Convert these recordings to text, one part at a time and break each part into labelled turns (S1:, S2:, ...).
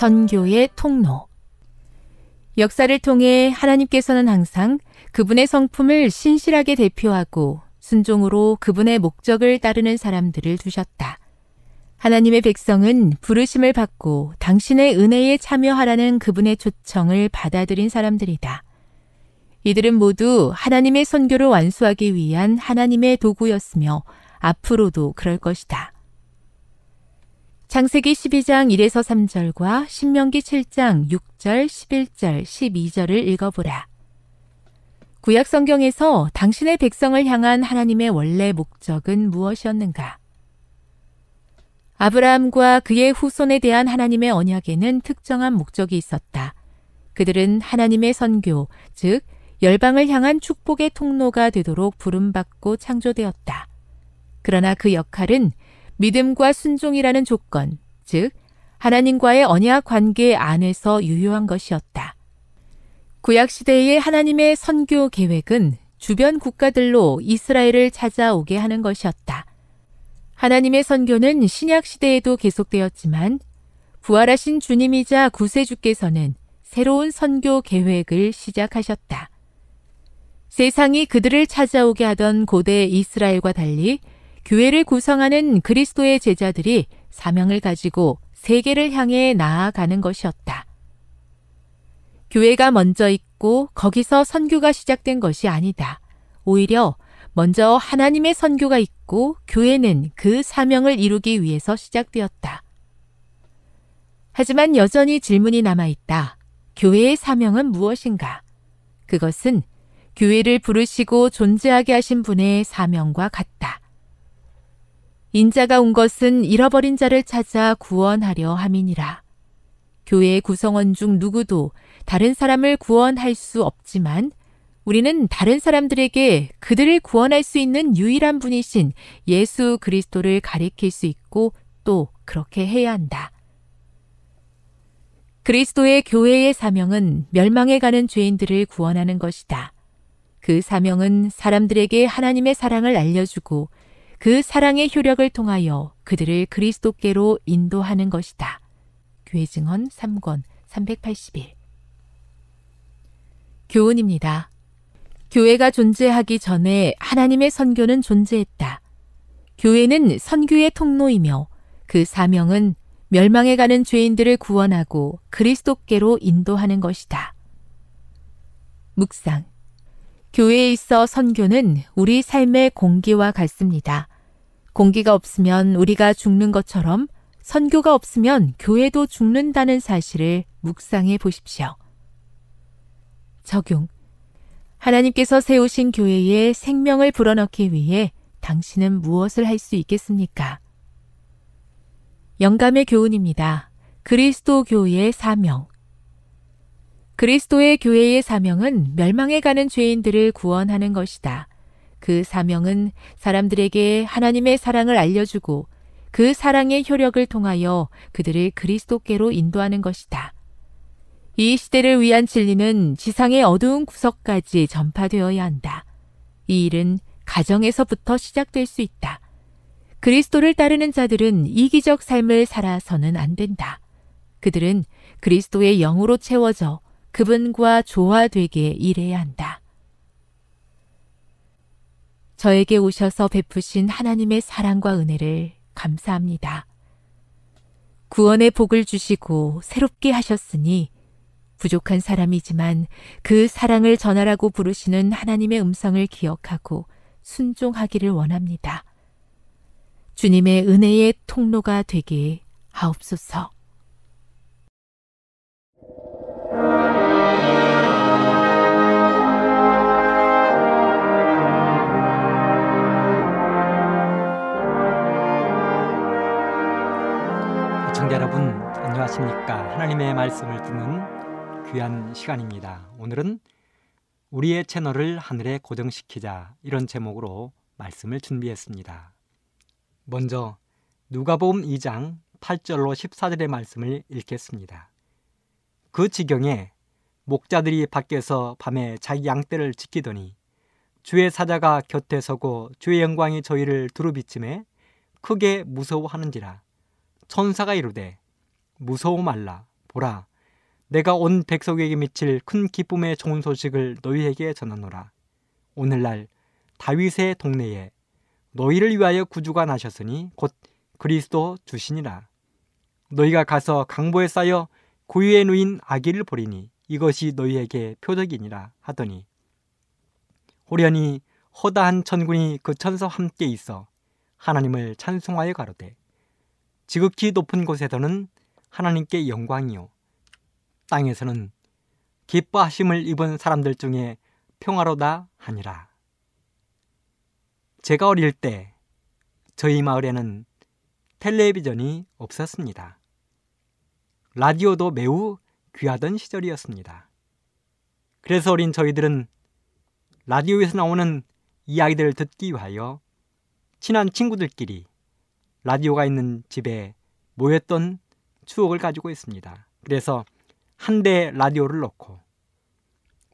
S1: 선교의 통로 역사를 통해 하나님께서는 항상 그분의 성품을 신실하게 대표하고 순종으로 그분의 목적을 따르는 사람들을 두셨다. 하나님의 백성은 부르심을 받고 당신의 은혜에 참여하라는 그분의 초청을 받아들인 사람들이다. 이들은 모두 하나님의 선교를 완수하기 위한 하나님의 도구였으며 앞으로도 그럴 것이다. 창세기 12장 1에서 3절과 신명기 7장 6절, 11절, 12절을 읽어보라. 구약 성경에서 당신의 백성을 향한 하나님의 원래 목적은 무엇이었는가? 아브라함과 그의 후손에 대한 하나님의 언약에는 특정한 목적이 있었다. 그들은 하나님의 선교, 즉 열방을 향한 축복의 통로가 되도록 부름받고 창조되었다. 그러나 그 역할은 믿음과 순종이라는 조건, 즉 하나님과의 언약 관계 안에서 유효한 것이었다. 구약 시대의 하나님의 선교 계획은 주변 국가들로 이스라엘을 찾아오게 하는 것이었다. 하나님의 선교는 신약 시대에도 계속되었지만 부활하신 주님이자 구세주께서는 새로운 선교 계획을 시작하셨다. 세상이 그들을 찾아오게 하던 고대 이스라엘과 달리 교회를 구성하는 그리스도의 제자들이 사명을 가지고 세계를 향해 나아가는 것이었다. 교회가 먼저 있고 거기서 선교가 시작된 것이 아니다. 오히려 먼저 하나님의 선교가 있고 교회는 그 사명을 이루기 위해서 시작되었다. 하지만 여전히 질문이 남아있다. 교회의 사명은 무엇인가? 그것은 교회를 부르시고 존재하게 하신 분의 사명과 같다. 인자가 온 것은 잃어버린 자를 찾아 구원하려 함이니라. 교회의 구성원 중 누구도 다른 사람을 구원할 수 없지만 우리는 다른 사람들에게 그들을 구원할 수 있는 유일한 분이신 예수 그리스도를 가리킬 수 있고 또 그렇게 해야 한다. 그리스도의 교회의 사명은 멸망에 가는 죄인들을 구원하는 것이다. 그 사명은 사람들에게 하나님의 사랑을 알려주고 그 사랑의 효력을 통하여 그들을 그리스도께로 인도하는 것이다. 교회 증언 3권 381 교훈입니다. 교회가 존재하기 전에 하나님의 선교는 존재했다. 교회는 선교의 통로이며 그 사명은 멸망해 가는 죄인들을 구원하고 그리스도께로 인도하는 것이다. 묵상. 교회에 있어 선교는 우리 삶의 공기와 같습니다. 공기가 없으면 우리가 죽는 것처럼 선교가 없으면 교회도 죽는다는 사실을 묵상해 보십시오. 적용. 하나님께서 세우신 교회에 생명을 불어넣기 위해 당신은 무엇을 할 수 있겠습니까? 영감의 교훈입니다. 그리스도 교회의 사명. 그리스도의 교회의 사명은 멸망해 가는 죄인들을 구원하는 것이다. 그 사명은 사람들에게 하나님의 사랑을 알려주고 그 사랑의 효력을 통하여 그들을 그리스도께로 인도하는 것이다. 이 시대를 위한 진리는 지상의 어두운 구석까지 전파되어야 한다. 이 일은 가정에서부터 시작될 수 있다. 그리스도를 따르는 자들은 이기적 삶을 살아서는 안 된다. 그들은 그리스도의 영으로 채워져 그분과 조화되게 일해야 한다. 저에게 오셔서 베푸신 하나님의 사랑과 은혜를 감사합니다. 구원의 복을 주시고 새롭게 하셨으니 부족한 사람이지만 그 사랑을 전하라고 부르시는 하나님의 음성을 기억하고 순종하기를 원합니다. 주님의 은혜의 통로가 되게 하옵소서.
S2: 시청자 여러분 안녕하십니까? 하나님의 말씀을 듣는 귀한 시간입니다. 오늘은 우리의 채널을 하늘에 고정시키자 이런 제목으로 말씀을 준비했습니다. 먼저 누가복음 2장 8절로 14절의 말씀을 읽겠습니다. 그 지경에 목자들이 밖에서 밤에 자기 양떼를 지키더니 주의 사자가 곁에 서고 주의 영광이 저희를 두루비침에 크게 무서워하는지라 천사가 이르되 무서워 말라. 보라 내가 온 백성에게 미칠 큰 기쁨의 좋은 소식을 너희에게 전하노라. 오늘날 다윗의 동네에 너희를 위하여 구주가 나셨으니 곧 그리스도 주시니라. 너희가 가서 강보에 쌓여 고유에 누인 아기를 보리니 이것이 너희에게 표적이니라 하더니 호련히 허다한 천군이 그 천사와 함께 있어 하나님을 찬송하여 가로되 지극히 높은 곳에서는 하나님께 영광이요 땅에서는 기뻐하심을 입은 사람들 중에 평화로다 하니라. 제가 어릴 때 저희 마을에는 텔레비전이 없었습니다. 라디오도 매우 귀하던 시절이었습니다. 그래서 어린 저희들은 라디오에서 나오는 이야기들을 듣기 위하여 친한 친구들끼리 라디오가 있는 집에 모였던 추억을 가지고 있습니다. 그래서 한 대 라디오를 넣고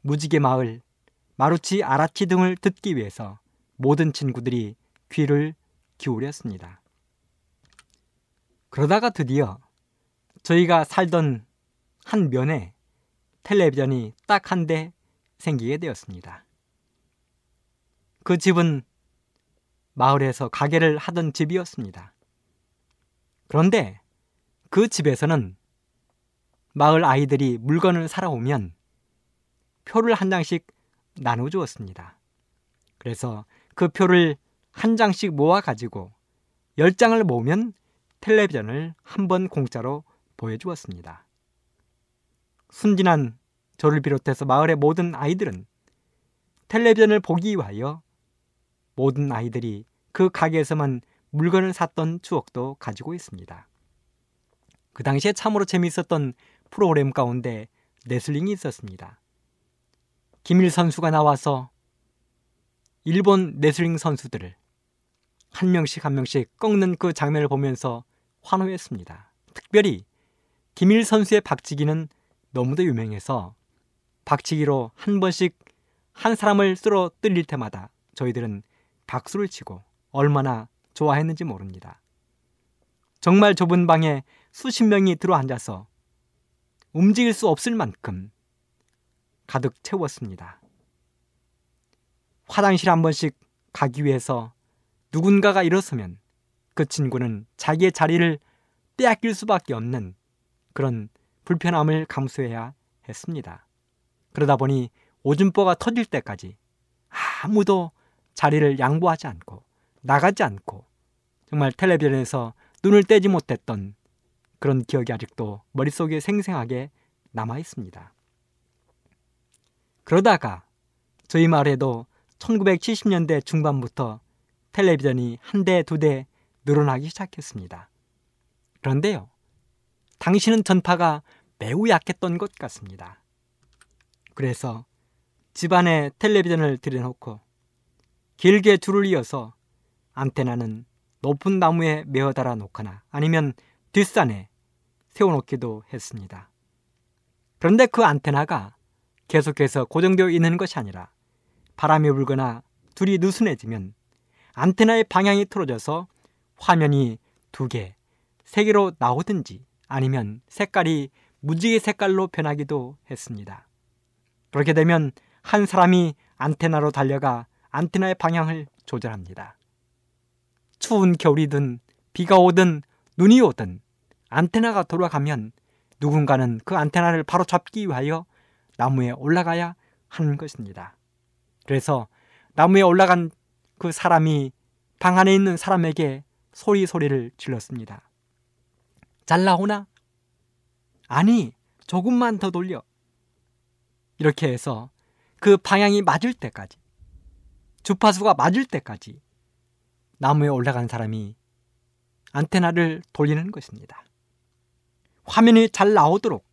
S2: 무지개 마을, 마루치 아라치 등을 듣기 위해서 모든 친구들이 귀를 기울였습니다. 그러다가 드디어 저희가 살던 한 면에 텔레비전이 딱 한 대 생기게 되었습니다. 그 집은 마을에서 가게를 하던 집이었습니다. 그런데 그 집에서는 마을 아이들이 물건을 사러 오면 표를 한 장씩 나눠 주었습니다. 그래서 그 표를 한 장씩 모아 가지고 열 장을 모으면 텔레비전을 한 번 공짜로 보여주었습니다. 순진한 저를 비롯해서 마을의 모든 아이들은 텔레비전을 보기 위하여 모든 아이들이 그 가게에서만 물건을 샀던 추억도 가지고 있습니다. 그 당시에 참으로 재미있었던 프로그램 가운데 레슬링이 있었습니다. 김일 선수가 나와서 일본 레슬링 선수들을 한 명씩 한 명씩 꺾는 그 장면을 보면서 환호했습니다. 특별히 김일 선수의 박치기는 너무도 유명해서 박치기로 한 번씩 한 사람을 쓰러뜨릴 때마다 저희들은 박수를 치고 얼마나 좋아했는지 모릅니다. 정말 좁은 방에 수십 명이 들어앉아서 움직일 수 없을 만큼 가득 채웠습니다. 화장실 한 번씩 가기 위해서 누군가가 일어서면 그 친구는 자기의 자리를 빼앗길 수밖에 없는 그런 불편함을 감수해야 했습니다. 그러다 보니 오줌보가 터질 때까지 아무도 자리를 양보하지 않고 나가지 않고 정말 텔레비전에서 눈을 떼지 못했던 그런 기억이 아직도 머릿속에 생생하게 남아 있습니다. 그러다가 저희 마을에도 1970년대 중반부터 텔레비전이 한 대, 두 대 늘어나기 시작했습니다. 그런데요, 당시는 전파가 매우 약했던 것 같습니다. 그래서 집안에 텔레비전을 들여놓고 길게 줄을 이어서 안테나는 높은 나무에 메어 달아 놓거나 아니면 뒷산에 세워놓기도 했습니다. 그런데 그 안테나가 계속해서 고정되어 있는 것이 아니라 바람이 불거나 둘이 느슨해지면 안테나의 방향이 틀어져서 화면이 두 개, 세 개로 나오든지 아니면 색깔이 무지개 색깔로 변하기도 했습니다. 그렇게 되면 한 사람이 안테나로 달려가 안테나의 방향을 조절합니다. 추운 겨울이든 비가 오든 눈이 오든 안테나가 돌아가면 누군가는 그 안테나를 바로 잡기 위하여 나무에 올라가야 하는 것입니다. 그래서 나무에 올라간 그 사람이 방 안에 있는 사람에게 소리 소리를 질렀습니다. 잘 나오나? 아니, 조금만 더 돌려. 이렇게 해서 그 방향이 맞을 때까지, 주파수가 맞을 때까지 나무에 올라간 사람이 안테나를 돌리는 것입니다. 화면이 잘 나오도록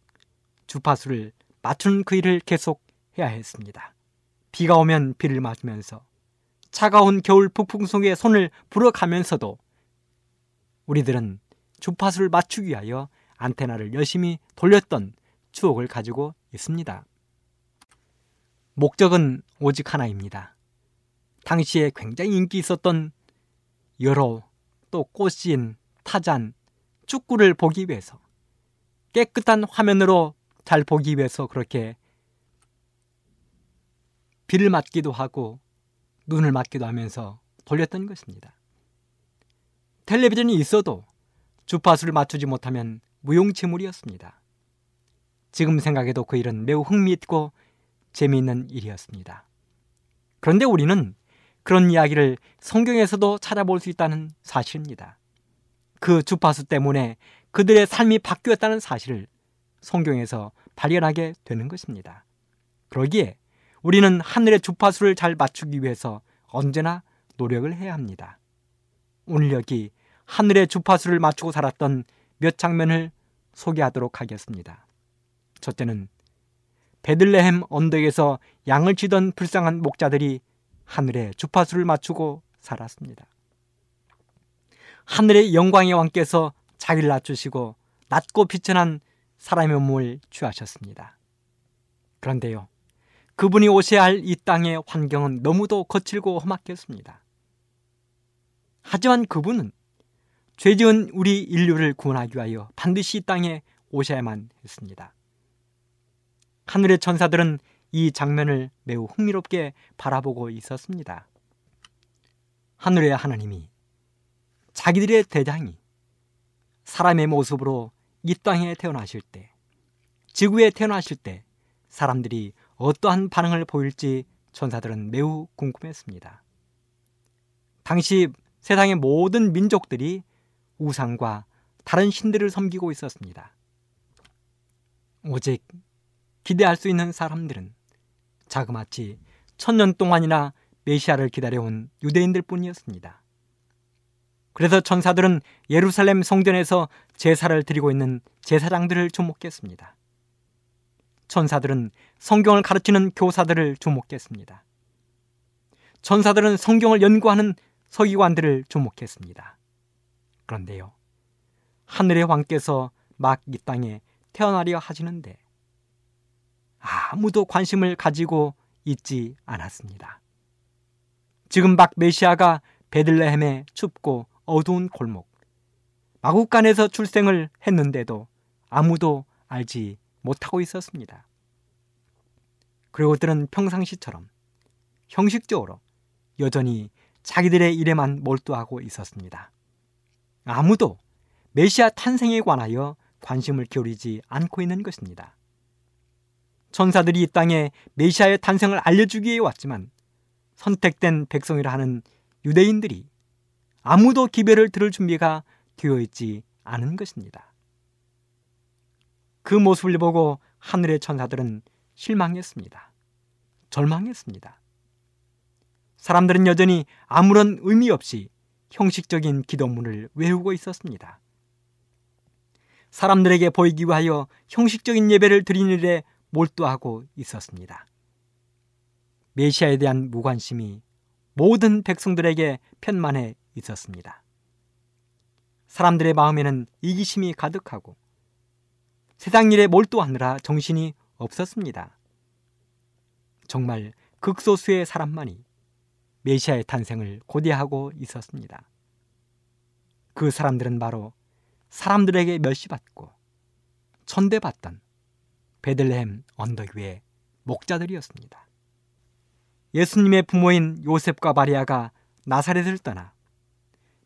S2: 주파수를 맞춘 그 일을 계속 해야 했습니다. 비가 오면 비를 맞으면서 차가운 겨울 북풍 속에 손을 불어가면서도 우리들은 주파수를 맞추기 위하여 안테나를 열심히 돌렸던 추억을 가지고 있습니다. 목적은 오직 하나입니다. 당시에 굉장히 인기 있었던 여러 또 꽃신, 타잔, 축구를 보기 위해서 깨끗한 화면으로 잘 보기 위해서 그렇게 비를 맞기도 하고 눈을 맞기도 하면서 돌렸던 것입니다. 텔레비전이 있어도 주파수를 맞추지 못하면 무용지물이었습니다. 지금 생각해도 그 일은 매우 흥미있고 재미있는 일이었습니다. 그런데 우리는 그런 이야기를 성경에서도 찾아볼 수 있다는 사실입니다. 그 주파수 때문에 그들의 삶이 바뀌었다는 사실을 성경에서 발견하게 되는 것입니다. 그러기에 우리는 하늘의 주파수를 잘 맞추기 위해서 언제나 노력을 해야 합니다. 오늘 여기 하늘의 주파수를 맞추고 살았던 몇 장면을 소개하도록 하겠습니다. 첫째는 베들레헴 언덕에서 양을 치던 불쌍한 목자들이 하늘의 주파수를 맞추고 살았습니다. 하늘의 영광의 왕께서 자기를 낮추시고 낮고 비천한 사람의 몸을 취하셨습니다. 그런데요, 그분이 오셔야 할 이 땅의 환경은 너무도 거칠고 험악했습니다. 하지만 그분은 죄 지은 우리 인류를 구원하기 위하여 반드시 이 땅에 오셔야만 했습니다. 하늘의 천사들은 이 장면을 매우 흥미롭게 바라보고 있었습니다. 하늘의 하나님이 자기들의 대장이 사람의 모습으로 이 땅에 태어나실 때, 지구에 태어나실 때 사람들이 어떠한 반응을 보일지 천사들은 매우 궁금했습니다. 당시 세상의 모든 민족들이 우상과 다른 신들을 섬기고 있었습니다. 오직 기대할 수 있는 사람들은 자그마치 천년 동안이나 메시아를 기다려온 유대인들 뿐이었습니다. 그래서 천사들은 예루살렘 성전에서 제사를 드리고 있는 제사장들을 주목했습니다. 천사들은 성경을 가르치는 교사들을 주목했습니다. 천사들은 성경을 연구하는 서기관들을 주목했습니다. 그런데요, 하늘의 왕께서 막 이 땅에 태어나려 하시는데 아무도 관심을 가지고 있지 않았습니다. 지금 막 메시아가 베들레헴의 춥고 어두운 골목, 마국간에서 출생을 했는데도 아무도 알지 못하고 있었습니다. 그리고 그들은 평상시처럼 형식적으로 여전히 자기들의 일에만 몰두하고 있었습니다. 아무도 메시아 탄생에 관하여 관심을 기울이지 않고 있는 것입니다. 천사들이 이 땅에 메시아의 탄생을 알려주기 위해 왔지만 선택된 백성이라 하는 유대인들이 아무도 기별을 들을 준비가 되어 있지 않은 것입니다. 그 모습을 보고 하늘의 천사들은 실망했습니다. 절망했습니다. 사람들은 여전히 아무런 의미 없이 형식적인 기도문을 외우고 있었습니다. 사람들에게 보이기 위하여 형식적인 예배를 드리는 일에 몰두하고 있었습니다. 메시아에 대한 무관심이 모든 백성들에게 편만해 있었습니다. 사람들의 마음에는 이기심이 가득하고 세상 일에 몰두하느라 정신이 없었습니다. 정말 극소수의 사람만이 메시아의 탄생을 고대하고 있었습니다. 그 사람들은 바로 사람들에게 멸시받고 천대받던 베들레헴 언덕 위의 목자들이었습니다. 예수님의 부모인 요셉과 마리아가 나사렛을 떠나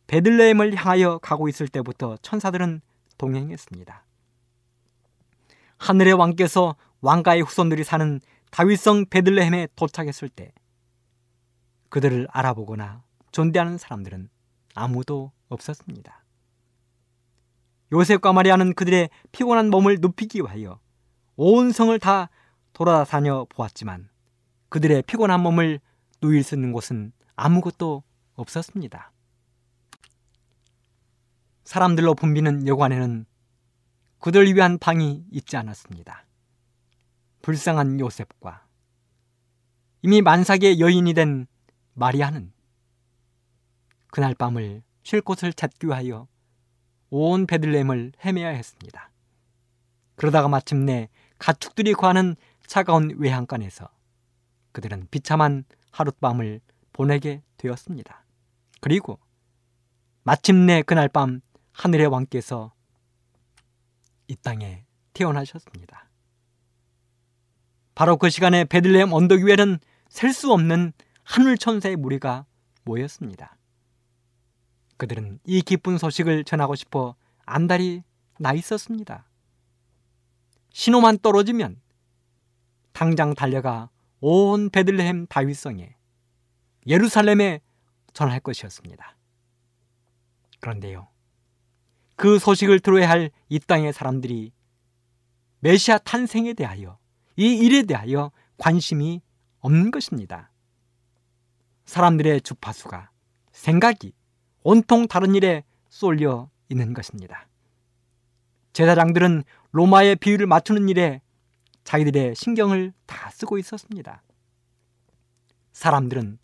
S2: 베들레헴을 향하여 가고 있을 때부터 천사들은 동행했습니다. 하늘의 왕께서 왕가의 후손들이 사는 다윗성 베들레헴에 도착했을 때 그들을 알아보거나 존대하는 사람들은 아무도 없었습니다. 요셉과 마리아는 그들의 피곤한 몸을 눕히기 위하여 온 성을 다 돌아다녀 보았지만 그들의 피곤한 몸을 누일 수 있는 곳은 아무것도 없었습니다. 사람들로 붐비는 여관에는 그들 위한 방이 있지 않았습니다. 불쌍한 요셉과 이미 만삭의 여인이 된 마리아는 그날 밤을 쉴 곳을 찾기 위하여 온 베들레헴을 헤매야 했습니다. 그러다가 마침내 가축들이 구하는 차가운 외양간에서 그들은 비참한 하룻밤을 보내게 되었습니다. 그리고 마침내 그날 밤 하늘의 왕께서 이 땅에 태어나셨습니다. 바로 그 시간에 베들레헴 언덕 위에는 셀 수 없는 하늘 천사의 무리가 모였습니다. 그들은 이 기쁜 소식을 전하고 싶어 안달이 나 있었습니다. 신호만 떨어지면 당장 달려가 온 베들레헴 다윗성에 예루살렘에 전할 것이었습니다. 그런데요. 그 소식을 들어야 할 이 땅의 사람들이 메시아 탄생에 대하여 이 일에 대하여 관심이 없는 것입니다. 사람들의 주파수가 생각이 온통 다른 일에 쏠려 있는 것입니다. 제사장들은 로마의 비율을 맞추는 일에 자기들의 신경을 다 쓰고 있었습니다. 사람들은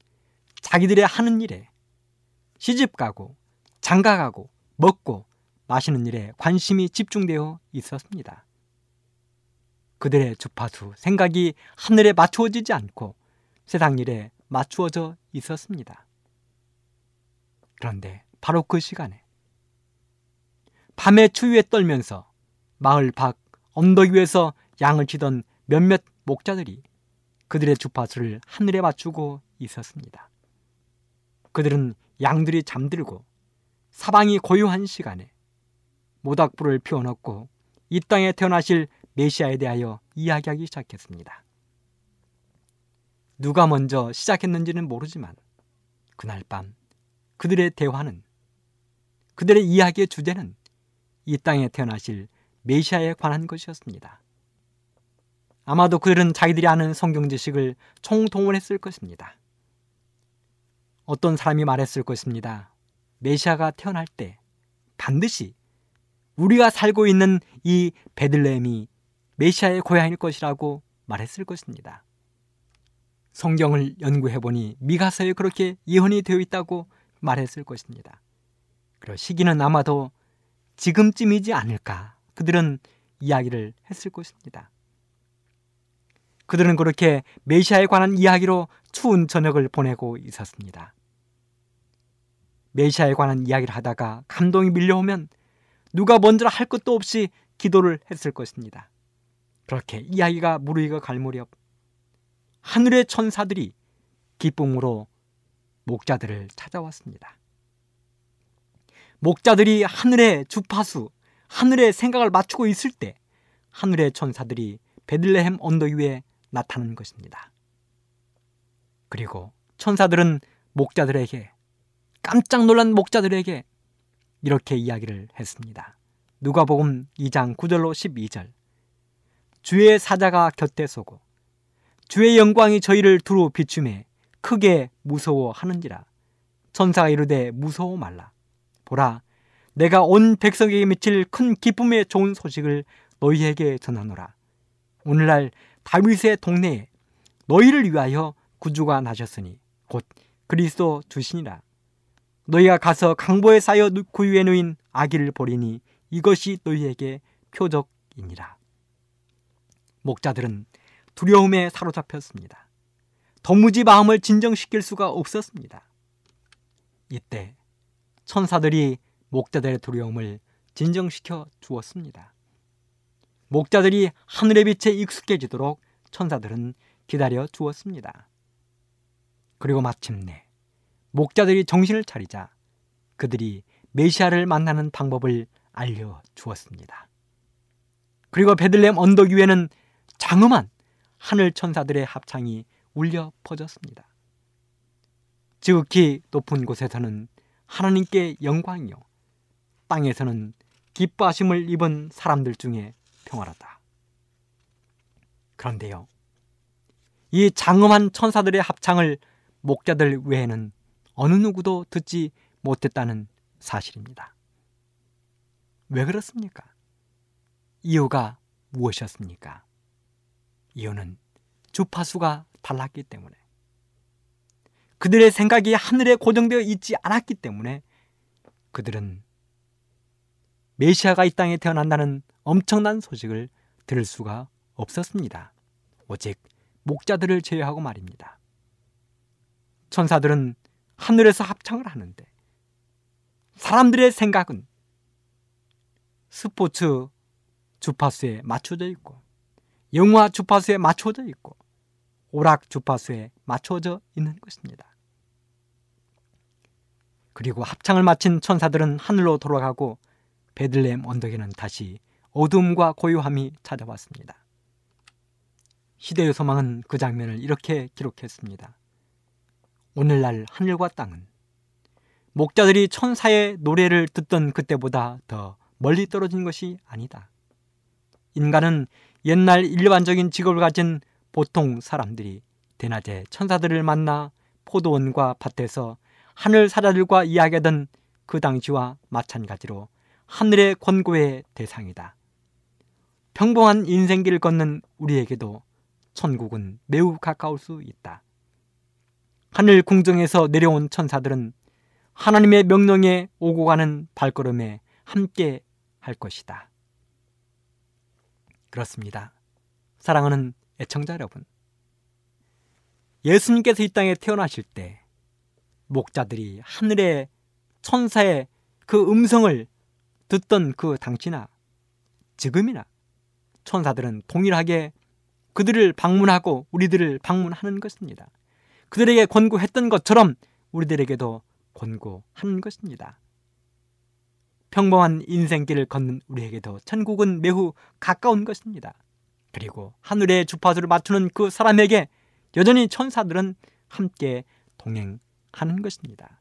S2: 자기들의 하는 일에 시집 가고 장가 가고 먹고 마시는 일에 관심이 집중되어 있었습니다. 그들의 주파수, 생각이 하늘에 맞추어지지 않고 세상 일에 맞추어져 있었습니다. 그런데 바로 그 시간에 밤의 추위에 떨면서 마을 밖 언덕 위에서 양을 치던 몇몇 목자들이 그들의 주파수를 하늘에 맞추고 있었습니다. 그들은 양들이 잠들고 사방이 고요한 시간에 모닥불을 피워놓고 이 땅에 태어나실 메시아에 대하여 이야기하기 시작했습니다. 누가 먼저 시작했는지는 모르지만 그날 밤 그들의 대화는 그들의 이야기의 주제는 이 땅에 태어나실 메시아에 관한 것이었습니다. 아마도 그들은 자기들이 아는 성경 지식을 총동원했을 것입니다. 어떤 사람이 말했을 것입니다. 메시아가 태어날 때 반드시 우리가 살고 있는 이 베들레헴이 메시아의 고향일 것이라고 말했을 것입니다. 성경을 연구해 보니 미가서에 그렇게 예언이 되어 있다고 말했을 것입니다. 그리고 시기는 아마도 지금쯤이지 않을까 그들은 이야기를 했을 것입니다. 그들은 그렇게 메시아에 관한 이야기로 추운 저녁을 보내고 있었습니다. 메시아에 관한 이야기를 하다가 감동이 밀려오면 누가 먼저 할 것도 없이 기도를 했을 것입니다. 그렇게 이야기가 무르익어 갈 무렵 하늘의 천사들이 기쁨으로 목자들을 찾아왔습니다. 목자들이 하늘의 주파수, 하늘의 생각을 맞추고 있을 때 하늘의 천사들이 베들레헴 언덕 위에 나타난 것입니다. 그리고 천사들은 목자들에게 깜짝 놀란 목자들에게 이렇게 이야기를 했습니다. 누가복음 2장 9절로 12절. 주의 사자가 곁에 서고 주의 영광이 저희를 두루 비춤해 크게 무서워하는지라. 천사가 이르되 무서워 말라. 보라, 내가 온 백성에게 미칠 큰 기쁨의 좋은 소식을 너희에게 전하노라. 오늘날 다윗의 동네에 너희를 위하여 구주가 나셨으니 곧 그리스도 주시니라. 너희가 가서 강보에 쌓여 구유해 놓인 아기를 보리니 이것이 너희에게 표적이니라. 목자들은 두려움에 사로잡혔습니다. 도무지 마음을 진정시킬 수가 없었습니다. 이때 천사들이 목자들의 두려움을 진정시켜 주었습니다. 목자들이 하늘의 빛에 익숙해지도록 천사들은 기다려 주었습니다. 그리고 마침내 목자들이 정신을 차리자 그들이 메시아를 만나는 방법을 알려 주었습니다. 그리고 베들렘 언덕 위에는 장엄한 하늘 천사들의 합창이 울려 퍼졌습니다. 지극히 높은 곳에서는 하나님께 영광이요 땅에서는 기뻐하심을 입은 사람들 중에 평화롭다. 그런데요. 이 장엄한 천사들의 합창을 목자들 외에는 어느 누구도 듣지 못했다는 사실입니다. 왜 그렇습니까? 이유가 무엇이었습니까? 이유는 주파수가 달랐기 때문에 그들의 생각이 하늘에 고정되어 있지 않았기 때문에 그들은 메시아가 이 땅에 태어난다는 엄청난 소식을 들을 수가 없었습니다. 오직 목자들을 제외하고 말입니다. 천사들은 하늘에서 합창을 하는데 사람들의 생각은 스포츠 주파수에 맞춰져 있고 영화 주파수에 맞춰져 있고 오락 주파수에 맞춰져 있는 것입니다. 그리고 합창을 마친 천사들은 하늘로 돌아가고 베들레헴 언덕에는 다시 어둠과 고요함이 찾아왔습니다. 시대의 소망은 그 장면을 이렇게 기록했습니다. 오늘날 하늘과 땅은 목자들이 천사의 노래를 듣던 그때보다 더 멀리 떨어진 것이 아니다. 인간은 옛날 일반적인 직업을 가진 보통 사람들이 대낮에 천사들을 만나 포도원과 밭에서 하늘 사자들과 이야기하던 그 당시와 마찬가지로 하늘의 권고의 대상이다. 평범한 인생길을 걷는 우리에게도 천국은 매우 가까울 수 있다. 하늘 궁정에서 내려온 천사들은 하나님의 명령에 오고 가는 발걸음에 함께 할 것이다. 그렇습니다. 사랑하는 애청자 여러분. 예수님께서 이 땅에 태어나실 때 목자들이 하늘의 천사의 그 음성을 듣던 그 당시나 지금이나 천사들은 동일하게 그들을 방문하고 우리들을 방문하는 것입니다. 그들에게 권고했던 것처럼 우리들에게도 권고하는 것입니다. 평범한 인생길을 걷는 우리에게도 천국은 매우 가까운 것입니다. 그리고 하늘의 주파수를 맞추는 그 사람에게 여전히 천사들은 함께 동행하 는 것입니다.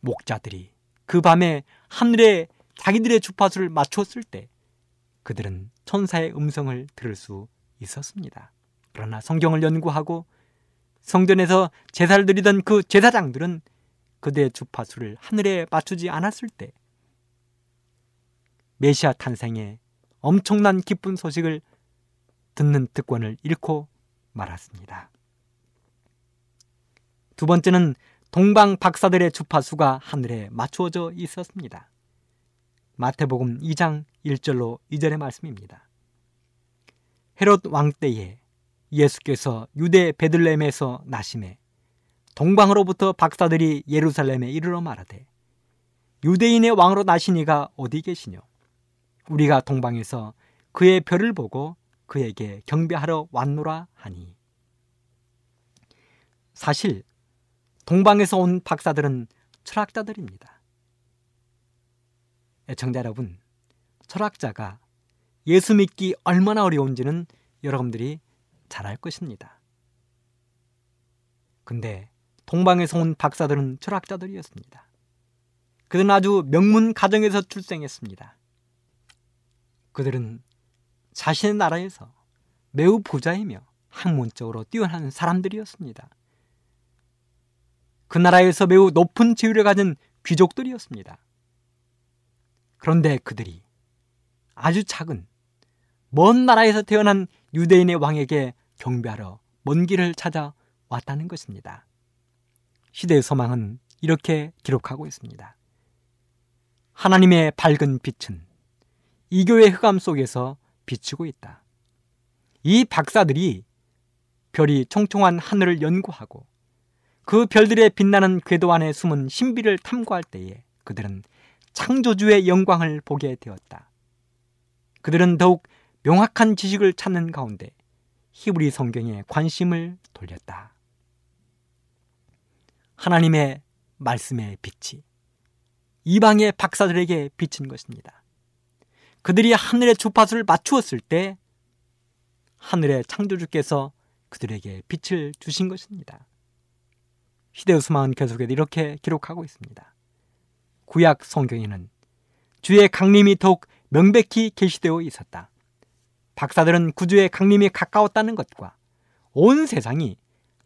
S2: 목자들이 그 밤에 하늘에 자기들의 주파수를 맞췄을 때 그들은 천사의 음성을 들을 수 있었습니다. 그러나 성경을 연구하고 성전에서 제사를 드리던 그 제사장들은 그들의 주파수를 하늘에 맞추지 않았을 때 메시아 탄생의 엄청난 기쁜 소식을 듣는 특권을 잃고 말았습니다. 두 번째는 동방 박사들의 주파수가 하늘에 맞추어져 있었습니다. 마태복음 2장 1절로 2절의 말씀입니다. 헤롯 왕 때에 예수께서 유대 베들레헴에서 나심에 동방으로부터 박사들이 예루살렘에 이르러 말하되 유대인의 왕으로 나시니가 어디 계시뇨? 우리가 동방에서 그의 별을 보고 그에게 경배하러 왔노라 하니. 사실 동방에서 온 박사들은 철학자들입니다. 애청자 여러분, 철학자가 예수 믿기 얼마나 어려운지는 여러분들이 잘 알 것입니다. 근데 동방에서 온 박사들은 철학자들이었습니다. 그들은 아주 명문 가정에서 출생했습니다. 그들은 자신의 나라에서 매우 부자이며 학문적으로 뛰어난 사람들이었습니다. 그 나라에서 매우 높은 지위를 가진 귀족들이었습니다. 그런데 그들이 아주 작은 먼 나라에서 태어난 유대인의 왕에게 경배하러 먼 길을 찾아 왔다는 것입니다. 시대의 소망은 이렇게 기록하고 있습니다. 하나님의 밝은 빛은 이교의 흑암 속에서 비치고 있다. 이 박사들이 별이 총총한 하늘을 연구하고 그 별들의 빛나는 궤도 안에 숨은 신비를 탐구할 때에 그들은 창조주의 영광을 보게 되었다. 그들은 더욱 명확한 지식을 찾는 가운데 히브리 성경에 관심을 돌렸다. 하나님의 말씀의 빛이 이방의 박사들에게 비친 것입니다. 그들이 하늘의 주파수를 맞추었을 때 하늘의 창조주께서 그들에게 빛을 주신 것입니다. 수망은 계속해서 이렇게 기록하고 있습니다. 구약 성경에는 주의 강림이 더욱 명백히 계시되어 있었다. 박사들은 구주의 강림이 가까웠다는 것과 온 세상이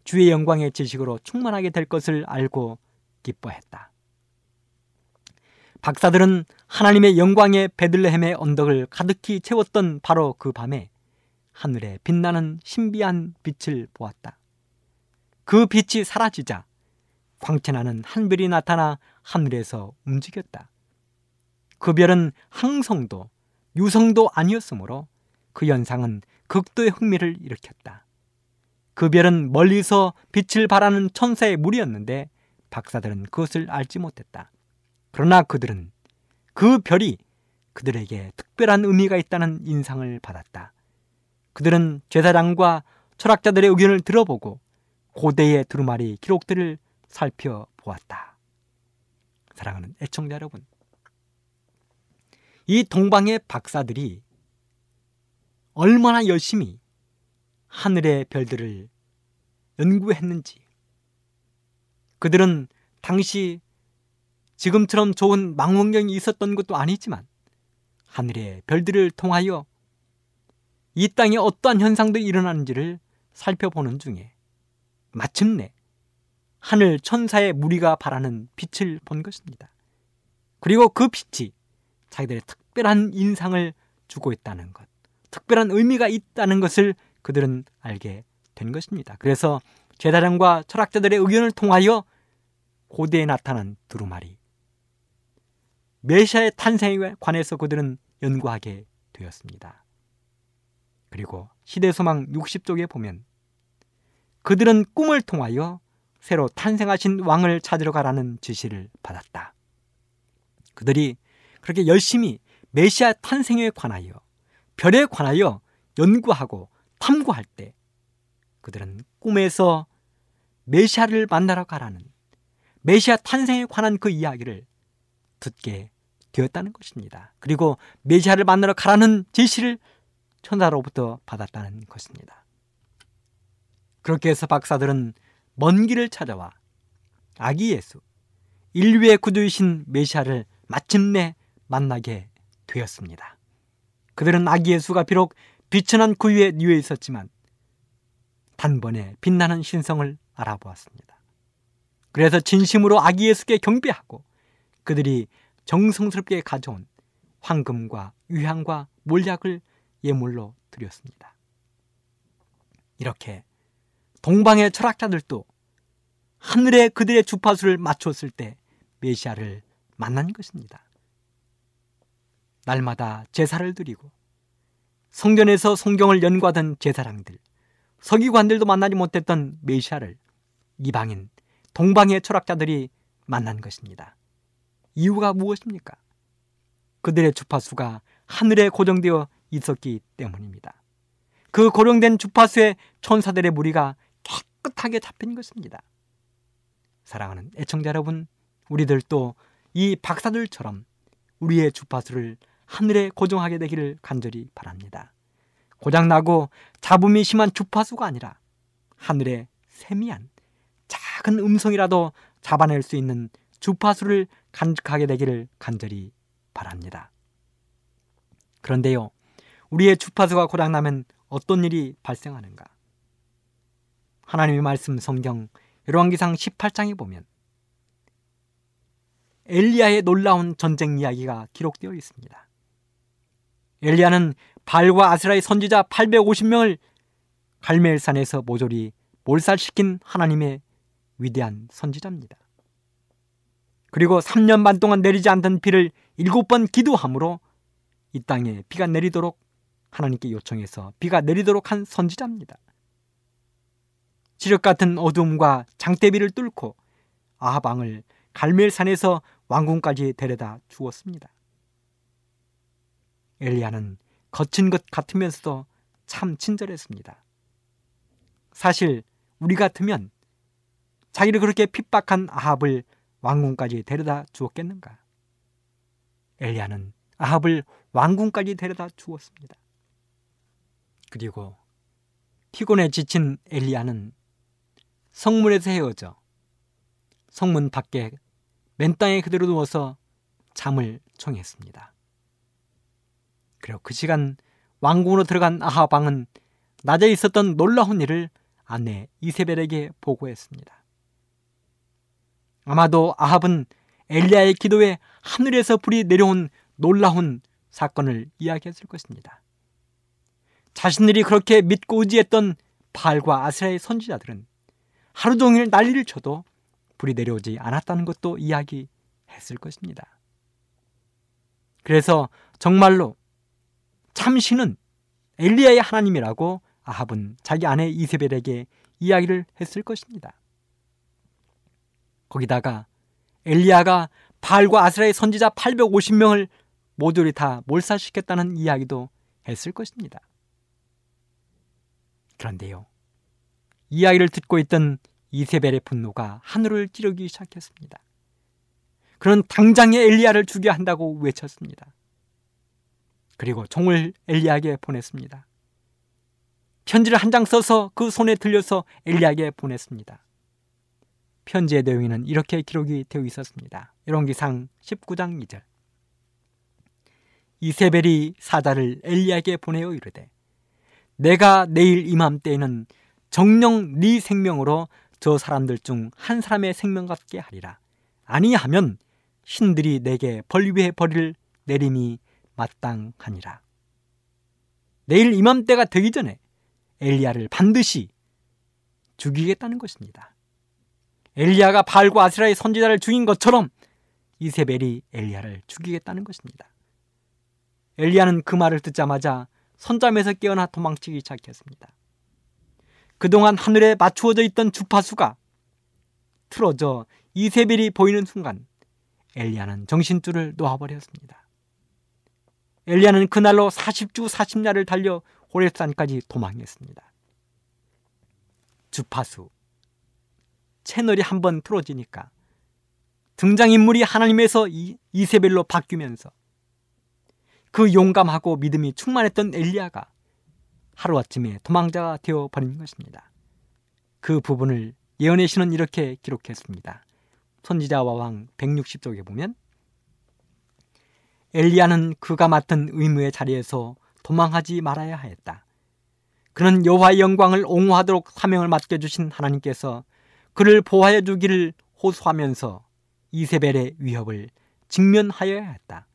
S2: 주의 영광의 지식으로 충만하게 될 것을 알고 기뻐했다. 박사들은 하나님의 영광의 베들레헴의 언덕을 가득히 채웠던 바로 그 밤에 하늘에 빛나는 신비한 빛을 보았다. 그 빛이 사라지자 광채나는 한 별이 나타나 하늘에서 움직였다. 그 별은 항성도 유성도 아니었으므로 그 현상은 극도의 흥미를 일으켰다. 그 별은 멀리서 빛을 발하는 천사의 무리였는데 박사들은 그것을 알지 못했다. 그러나 그들은 그 별이 그들에게 특별한 의미가 있다는 인상을 받았다. 그들은 제사장과 철학자들의 의견을 들어보고 고대의 두루마리 기록들을 살펴보았다. 사랑하는 애청자 여러분, 이 동방의 박사들이 얼마나 열심히 하늘의 별들을 연구했는지, 그들은 당시 지금처럼 좋은 망원경이 있었던 것도 아니지만 하늘의 별들을 통하여 이 땅에 어떠한 현상들이 일어나는지를 살펴보는 중에 마침내 하늘 천사의 무리가 바라는 빛을 본 것입니다. 그리고 그 빛이 자기들의 특별한 인상을 주고 있다는 것, 특별한 의미가 있다는 것을 그들은 알게 된 것입니다. 그래서 제사장과 철학자들의 의견을 통하여 고대에 나타난 두루마리, 메시아의 탄생에 관해서 그들은 연구하게 되었습니다. 그리고 시대소망 60쪽에 보면 그들은 꿈을 통하여 새로 탄생하신 왕을 찾으러 가라는 지시를 받았다. 그들이 그렇게 열심히 메시아 탄생에 관하여 별에 관하여 연구하고 탐구할 때 그들은 꿈에서 메시아를 만나러 가라는 메시아 탄생에 관한 그 이야기를 듣게 되었다는 것입니다. 그리고 메시아를 만나러 가라는 지시를 천사로부터 받았다는 것입니다. 그렇게 해서 박사들은 먼 길을 찾아와 아기 예수, 인류의 구주이신 메시아를 마침내 만나게 되었습니다. 그들은 아기 예수가 비록 비천한 구유에 뉘어 있었지만 단번에 빛나는 신성을 알아보았습니다. 그래서 진심으로 아기 예수께 경배하고 그들이 정성스럽게 가져온 황금과 유향과 몰약을 예물로 드렸습니다. 이렇게 동방의 철학자들도 하늘에 그들의 주파수를 맞췄을 때 메시아를 만난 것입니다. 날마다 제사를 드리고 성전에서 성경을 연구하던 제사장들, 서기관들도 만나지 못했던 메시아를 이방인 동방의 철학자들이 만난 것입니다. 이유가 무엇입니까? 그들의 주파수가 하늘에 고정되어 있었기 때문입니다. 그 고정된 주파수에 천사들의 무리가 깨끗하게 잡힌 것입니다. 사랑하는 애청자 여러분, 우리들도 이 박사들처럼 우리의 주파수를 하늘에 고정하게 되기를 간절히 바랍니다. 고장나고 잡음이 심한 주파수가 아니라 하늘에 세미한 작은 음성이라도 잡아낼 수 있는 주파수를 간직하게 되기를 간절히 바랍니다. 그런데요, 우리의 주파수가 고장나면 어떤 일이 발생하는가? 하나님의 말씀 성경 열왕기상 18장에 보면 엘리야의 놀라운 전쟁 이야기가 기록되어 있습니다. 엘리야는 발과 아스라의 선지자 850명을 갈멜산에서 모조리 몰살시킨 하나님의 위대한 선지자입니다. 그리고 3년 반 동안 내리지 않던 비를 7번 기도함으로 이 땅에 비가 내리도록 하나님께 요청해서 비가 내리도록 한 선지자입니다. 지력 같은 어둠과 장대비를 뚫고 아합왕을 갈멜산에서 왕궁까지 데려다 주었습니다. 엘리야는 거친 것 같으면서도 참 친절했습니다. 사실 우리 같으면 자기를 그렇게 핍박한 아합을 왕궁까지 데려다 주었겠는가? 엘리야는 아합을 왕궁까지 데려다 주었습니다. 그리고 피곤에 지친 엘리야는 성문에서 헤어져 성문 밖에 맨 땅에 그대로 누워서 잠을 청했습니다. 그리고 그 시간 왕궁으로 들어간 아합 왕은 낮에 있었던 놀라운 일을 아내 이세벨에게 보고했습니다. 아마도 아합은 엘리야의 기도에 하늘에서 불이 내려온 놀라운 사건을 이야기했을 것입니다. 자신들이 그렇게 믿고 의지했던 발과 아스라의 선지자들은 하루 종일 난리를 쳐도 불이 내려오지 않았다는 것도 이야기했을 것입니다. 그래서 정말로 참신은 엘리야의 하나님이라고 아합은 자기 아내 이세벨에게 이야기를 했을 것입니다. 거기다가 엘리야가 발과 아스라의 선지자 850명을 모조리 다 몰살시켰다는 이야기도 했을 것입니다. 그런데요. 이야기를 듣고 있던 이세벨의 분노가 하늘을 찌르기 시작했습니다. 그는 당장에 엘리야를 죽여야 한다고 외쳤습니다. 그리고 종을 엘리야에게 보냈습니다. 편지를 한 장 써서 그 손에 들려서 엘리야에게 보냈습니다. 편지의 내용에는 이렇게 기록이 되어 있었습니다. 열왕기상 19장 2절. 이세벨이 사자를 엘리야에게 보내어 이르되 내가 내일 이맘때에는 정령 네 생명으로 저 사람들 중 한 사람의 생명 같게 하리라. 아니하면 신들이 내게 벌 위에 벌을 내림이 마땅하니라. 내일 이맘때가 되기 전에 엘리야를 반드시 죽이겠다는 것입니다. 엘리야가 발과 아스라의 선지자를 죽인 것처럼 이세벨이 엘리야를 죽이겠다는 것입니다. 엘리야는 그 말을 듣자마자 선잠에서 깨어나 도망치기 시작했습니다. 그동안 하늘에 맞추어져 있던 주파수가 틀어져 이세벨이 보이는 순간 엘리야는 정신줄을 놓아버렸습니다. 엘리야는 그날로 40주 40야를 달려 호렙산까지 도망했습니다. 주파수 채널이 한 번 틀어지니까 등장인물이 하나님에서 이, 이세벨로 바뀌면서 그 용감하고 믿음이 충만했던 엘리야가 하루아침에 도망자가 되어 버린 것입니다. 그 부분을 예언의 신은 이렇게 기록했습니다. 선지자와 왕 160쪽에 보면 엘리야는 그가 맡은 의무의 자리에서 도망하지 말아야 하였다. 그는 여호와의 영광을 옹호하도록 사명을 맡겨주신 하나님께서 그를 보호하여 주기를 호소하면서 이세벨의 위협을 직면하여야 했다.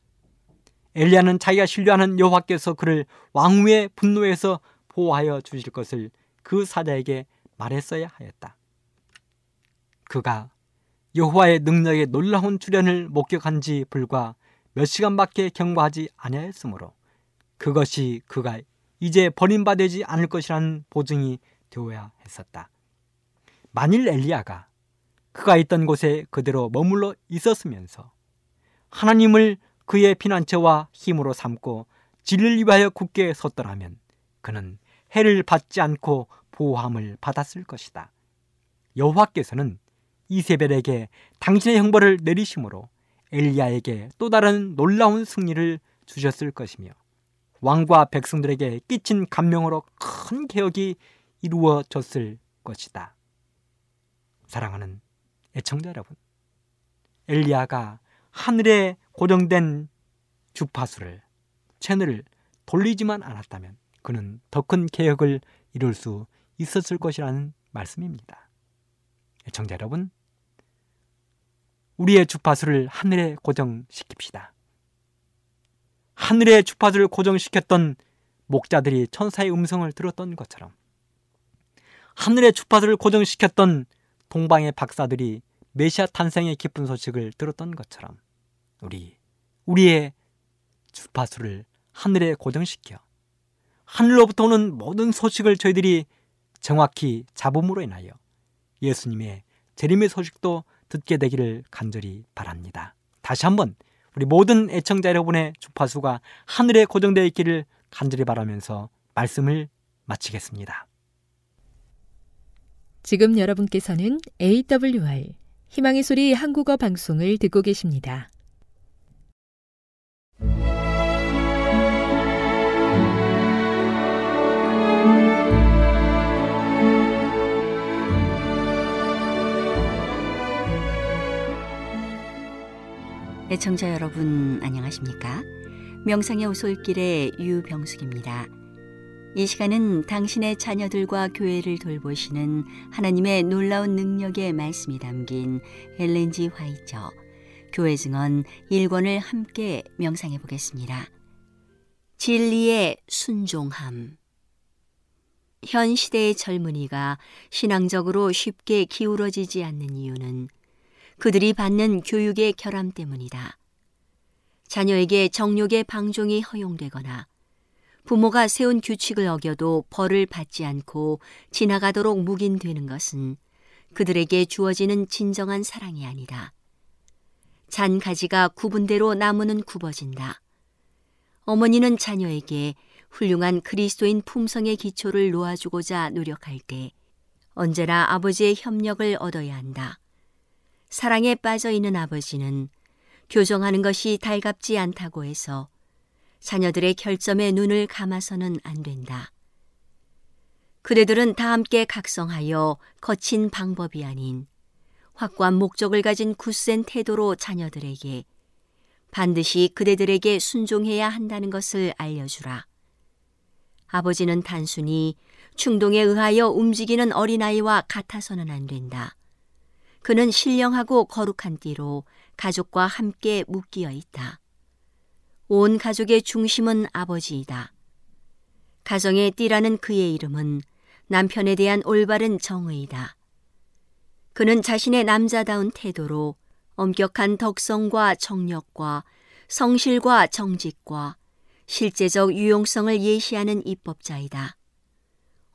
S2: 엘리야는 자기가 신뢰하는 여호와께서 그를 왕후의 분노에서 보호하여 주실 것을 그 사자에게 말했어야 하였다. 그가 여호와의 능력의 놀라운 출현을 목격한 지 불과 몇 시간밖에 경과하지 아니하였으므로 그것이 그가 이제 버림받지 않을 것이라는 보증이 되어야 했었다. 만일 엘리야가 그가 있던 곳에 그대로 머물러 있었으면서 하나님을 그의 피난처와 힘으로 삼고 진리를 위하여 굳게 섰더라면 그는 해를 받지 않고 보호함을 받았을 것이다. 여호와께서는 이세벨에게 당신의 형벌을 내리심으로 엘리야에게 또 다른 놀라운 승리를 주셨을 것이며 왕과 백성들에게 끼친 감명으로 큰 개혁이 이루어졌을 것이다. 사랑하는 애청자 여러분, 엘리야가 하늘에 고정된 주파수를 채널을 돌리지만 않았다면 그는 더 큰 개혁을 이룰 수 있었을 것이라는 말씀입니다. 애청자 여러분, 우리의 주파수를 하늘에 고정시킵시다. 하늘의 주파수를 고정시켰던 목자들이 천사의 음성을 들었던 것처럼 하늘의 주파수를 고정시켰던 동방의 박사들이 메시아 탄생의 기쁜 소식을 들었던 것처럼 우리 우리의 주파수를 하늘에 고정시켜 하늘로부터 오는 모든 소식을 저희들이 정확히 잡음으로 인하여 예수님의 재림의 소식도 듣게 되기를 간절히 바랍니다. 다시 한번 우리 모든 애청자 여러분의 주파수가 하늘에 고정되어 있기를 간절히 바라면서 말씀을 마치겠습니다.
S1: 지금 여러분께서는 AWR 희망의 소리 한국어 방송을 듣고 계십니다.
S3: 애청자 여러분 안녕하십니까? 명상의 오솔길의 유병숙입니다. 이 시간은 당신의 자녀들과 교회를 돌보시는 하나님의 놀라운 능력의 말씀이 담긴 엘렌지 화이처 교회 증언 1권을 함께 명상해 보겠습니다. 진리의 순종함 현 시대의 젊은이가 신앙적으로 쉽게 기울어지지 않는 이유는 그들이 받는 교육의 결함 때문이다. 자녀에게 정욕의 방종이 허용되거나 부모가 세운 규칙을 어겨도 벌을 받지 않고 지나가도록 묵인되는 것은 그들에게 주어지는 진정한 사랑이 아니다. 잔 가지가 구분대로 나무는 굽어진다. 어머니는 자녀에게 훌륭한 그리스도인 품성의 기초를 놓아주고자 노력할 때 언제나 아버지의 협력을 얻어야 한다. 사랑에 빠져 있는 아버지는 교정하는 것이 달갑지 않다고 해서 자녀들의 결점에 눈을 감아서는 안 된다. 그대들은 다 함께 각성하여 거친 방법이 아닌 확고한 목적을 가진 굳센 태도로 자녀들에게 반드시 그대들에게 순종해야 한다는 것을 알려주라. 아버지는 단순히 충동에 의하여 움직이는 어린아이와 같아서는 안 된다. 그는 신령하고 거룩한 띠로 가족과 함께 묶여 있다. 온 가족의 중심은 아버지이다. 가정의 띠라는 그의 이름은 남편에 대한 올바른 정의이다. 그는 자신의 남자다운 태도로 엄격한 덕성과 정력과 성실과 정직과 실제적 유용성을 예시하는 입법자이다.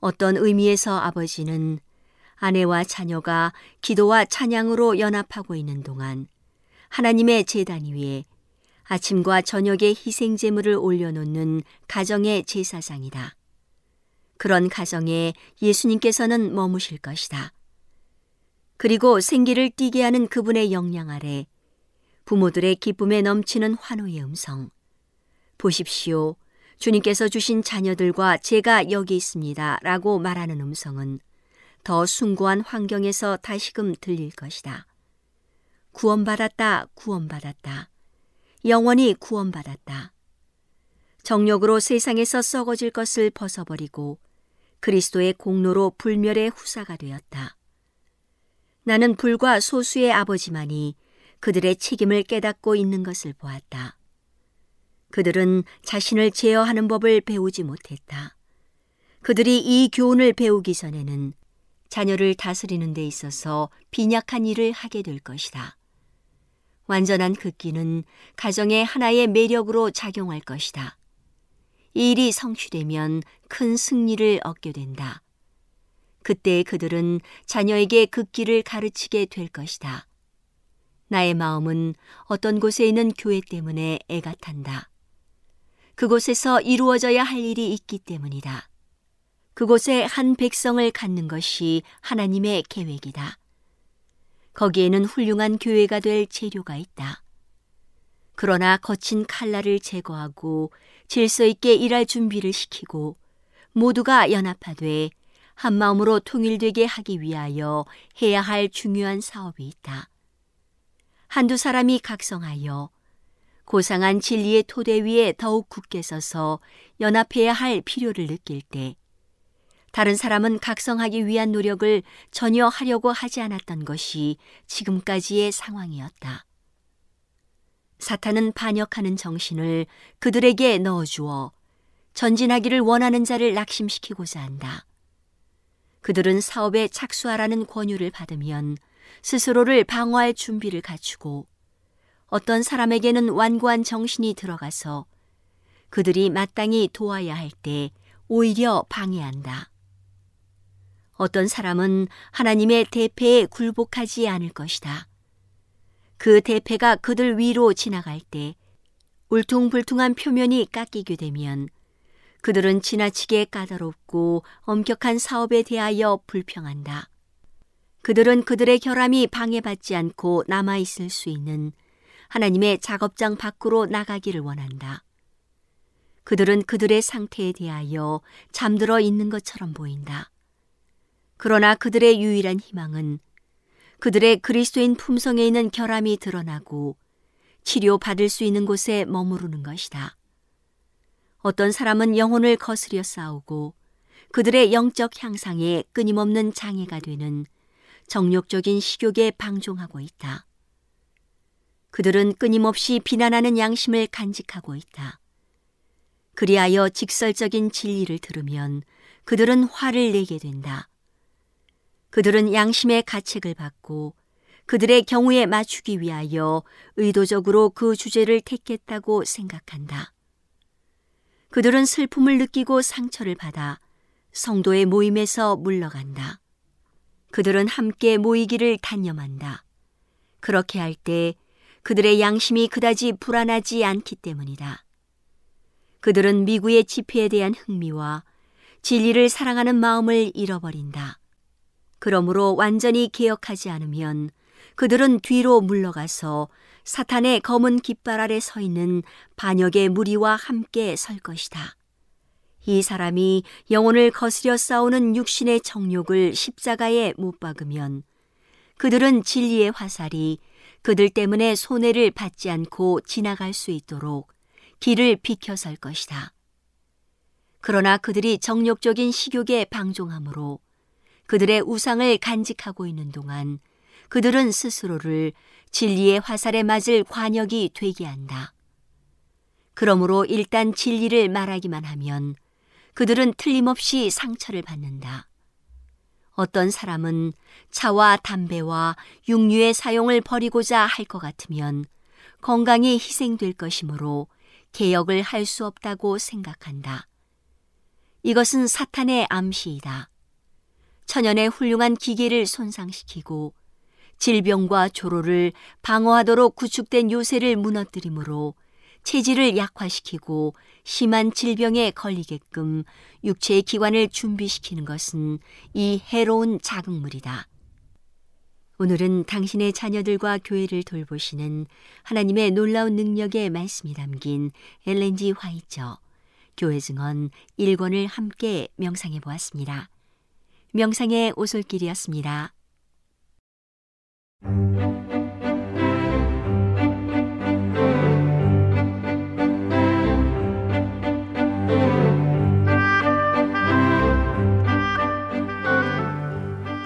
S3: 어떤 의미에서 아버지는 아내와 자녀가 기도와 찬양으로 연합하고 있는 동안 하나님의 재단 위에 아침과 저녁에 희생 제물을 올려놓는 가정의 제사장이다. 그런 가정에 예수님께서는 머무실 것이다. 그리고 생기를 띠게 하는 그분의 영향 아래 부모들의 기쁨에 넘치는 환호의 음성. 보십시오. 주님께서 주신 자녀들과 제가 여기 있습니다. 라고 말하는 음성은 더 숭고한 환경에서 다시금 들릴 것이다. 구원받았다, 구원받았다. 영원히 구원받았다. 정력으로 세상에서 썩어질 것을 벗어버리고 그리스도의 공로로 불멸의 후사가 되었다. 나는 불과 소수의 아버지만이 그들의 책임을 깨닫고 있는 것을 보았다. 그들은 자신을 제어하는 법을 배우지 못했다. 그들이 이 교훈을 배우기 전에는 자녀를 다스리는 데 있어서 빈약한 일을 하게 될 것이다. 완전한 극기는 가정의 하나의 매력으로 작용할 것이다. 이 일이 성취되면 큰 승리를 얻게 된다. 그때 그들은 자녀에게 극기를 가르치게 될 것이다. 나의 마음은 어떤 곳에 있는 교회 때문에 애가 탄다. 그곳에서 이루어져야 할 일이 있기 때문이다. 그곳에 한 백성을 갖는 것이 하나님의 계획이다. 거기에는 훌륭한 교회가 될 재료가 있다. 그러나 거친 칼날을 제거하고 질서 있게 일할 준비를 시키고 모두가 연합하되 한 마음으로 통일되게 하기 위하여 해야 할 중요한 사업이 있다. 한두 사람이 각성하여 고상한 진리의 토대 위에 더욱 굳게 서서 연합해야 할 필요를 느낄 때 다른 사람은 각성하기 위한 노력을 전혀 하려고 하지 않았던 것이 지금까지의 상황이었다. 사탄은 반역하는 정신을 그들에게 넣어주어 전진하기를 원하는 자를 낙심시키고자 한다. 그들은 사업에 착수하라는 권유를 받으면 스스로를 방어할 준비를 갖추고 어떤 사람에게는 완고한 정신이 들어가서 그들이 마땅히 도와야 할 때 오히려 방해한다. 어떤 사람은 하나님의 대패에 굴복하지 않을 것이다. 그 대패가 그들 위로 지나갈 때 울퉁불퉁한 표면이 깎이게 되면 그들은 지나치게 까다롭고 엄격한 사업에 대하여 불평한다. 그들은 그들의 결함이 방해받지 않고 남아있을 수 있는 하나님의 작업장 밖으로 나가기를 원한다. 그들은 그들의 상태에 대하여 잠들어 있는 것처럼 보인다. 그러나 그들의 유일한 희망은 그들의 그리스도인 품성에 있는 결함이 드러나고 치료받을 수 있는 곳에 머무르는 것이다. 어떤 사람은 영혼을 거스려 싸우고 그들의 영적 향상에 끊임없는 장애가 되는 정욕적인 식욕에 방종하고 있다. 그들은 끊임없이 비난하는 양심을 간직하고 있다. 그리하여 직설적인 진리를 들으면 그들은 화를 내게 된다. 그들은 양심의 가책을 받고 그들의 경우에 맞추기 위하여 의도적으로 그 주제를 택했다고 생각한다. 그들은 슬픔을 느끼고 상처를 받아 성도의 모임에서 물러간다. 그들은 함께 모이기를 단념한다. 그렇게 할 때 그들의 양심이 그다지 불안하지 않기 때문이다. 그들은 미구의 지폐에 대한 흥미와 진리를 사랑하는 마음을 잃어버린다. 그러므로 완전히 개혁하지 않으면 그들은 뒤로 물러가서 사탄의 검은 깃발 아래 서 있는 반역의 무리와 함께 설 것이다. 이 사람이 영혼을 거스려 싸우는 육신의 정욕을 십자가에 못 박으면 그들은 진리의 화살이 그들 때문에 손해를 받지 않고 지나갈 수 있도록 길을 비켜설 것이다. 그러나 그들이 정욕적인 식욕에 방종함으로 그들의 우상을 간직하고 있는 동안 그들은 스스로를 진리의 화살에 맞을 관역이 되게 한다. 그러므로 일단 진리를 말하기만 하면 그들은 틀림없이 상처를 받는다. 어떤 사람은 차와 담배와 육류의 사용을 버리고자 할 것 같으면 건강이 희생될 것이므로 개혁을 할 수 없다고 생각한다. 이것은 사탄의 암시이다. 천연의 훌륭한 기계를 손상시키고 질병과 조로를 방어하도록 구축된 요새를 무너뜨리므로 체질을 약화시키고 심한 질병에 걸리게끔 육체의 기관을 준비시키는 것은 이 해로운 자극물이다. 오늘은 당신의 자녀들과 교회를 돌보시는 하나님의 놀라운 능력의 말씀이 담긴 엘렌지 화이처 교회 증언 1권을 함께 명상해 보았습니다. 명상의 오솔길이었습니다.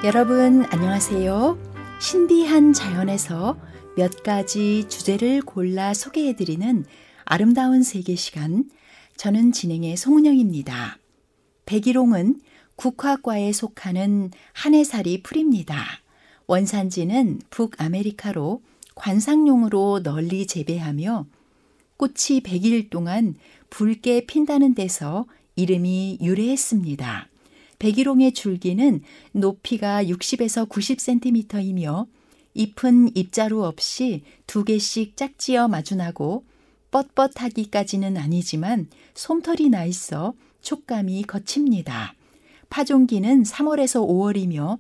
S4: 여러분 안녕하세요. 신비한 자연에서 몇 가지 주제를 골라 소개해드리는 아름다운 세계 시간. 저는 진행의 송은영입니다. 백일홍은 국화과에 속하는 한해살이 풀입니다. 원산지는 북아메리카로 관상용으로 널리 재배하며 꽃이 100일 동안 붉게 핀다는 데서 이름이 유래했습니다. 백일홍의 줄기는 높이가 60에서 90cm이며 잎은 잎자루 없이 두 개씩 짝지어 마주나고 뻣뻣하기까지는 아니지만 솜털이 나 있어 촉감이 거칩니다. 파종기는 3월에서 5월이며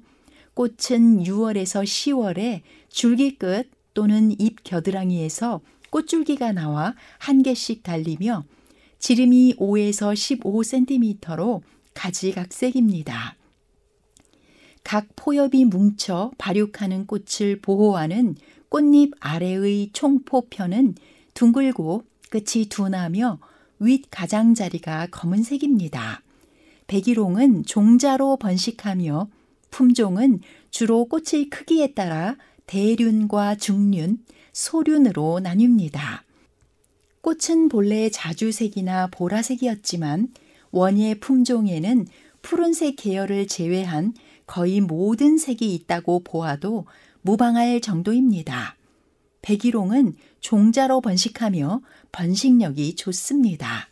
S4: 꽃은 6월에서 10월에 줄기 끝 또는 잎 겨드랑이에서 꽃줄기가 나와 한 개씩 달리며 지름이 5에서 15cm로 가지각색입니다. 각 포엽이 뭉쳐 발육하는 꽃을 보호하는 꽃잎 아래의 총포편은 둥글고 끝이 둔하며 윗 가장자리가 검은색입니다. 백일홍은 종자로 번식하며 품종은 주로 꽃의 크기에 따라 대륜과 중륜, 소륜으로 나뉩니다. 꽃은 본래 자주색이나 보라색이었지만 원예 품종에는 푸른색 계열을 제외한 거의 모든 색이 있다고 보아도 무방할 정도입니다. 백일홍은 종자로 번식하며 번식력이 좋습니다.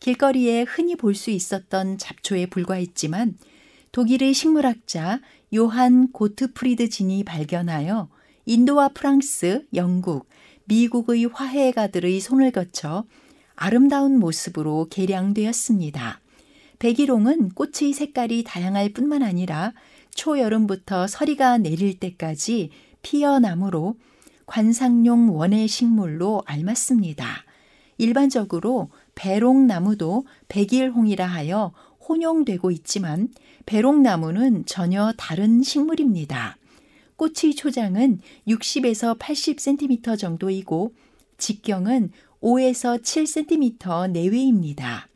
S4: 길거리에 흔히 볼 수 있었던 잡초에 불과했지만 독일의 식물학자 요한 고트프리드 진이 발견하여 인도와 프랑스, 영국, 미국의 화해가들의 손을 거쳐 아름다운 모습으로 개량되었습니다. 백일홍은 꽃의 색깔이 다양할 뿐만 아니라 초여름부터 서리가 내릴 때까지 피어나므로 관상용 원예 식물로 알맞습니다. 일반적으로 배롱나무도 백일홍이라 하여 혼용되고 있지만 배롱나무는 전혀 다른 식물입니다. 꽃의 초장은 60에서 80cm 정도이고 직경은 5에서 7cm 내외입니다.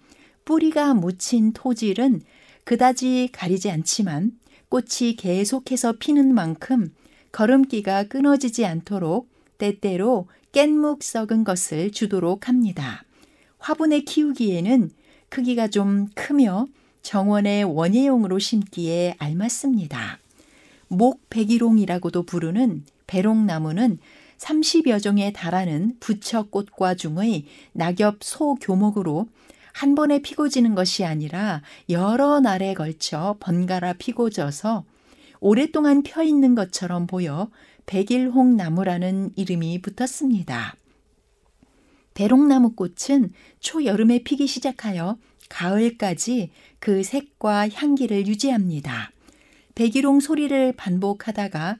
S4: 뿌리가 묻힌 토질은 그다지 가리지 않지만 꽃이 계속해서 피는 만큼 걸음기가 끊어지지 않도록 때때로 깻묵 썩은 것을 주도록 합니다. 화분에 키우기에는 크기가 좀 크며 정원의 원예용으로 심기에 알맞습니다. 목백일홍이라고도 부르는 배롱나무는 30여 종에 달하는 부처꽃과 중의 낙엽 소교목으로 한 번에 피고 지는 것이 아니라 여러 날에 걸쳐 번갈아 피고 져서 오랫동안 펴 있는 것처럼 보여 백일홍 나무라는 이름이 붙었습니다. 배롱나무 꽃은 초여름에 피기 시작하여 가을까지 그 색과 향기를 유지합니다. 백일홍 소리를 반복하다가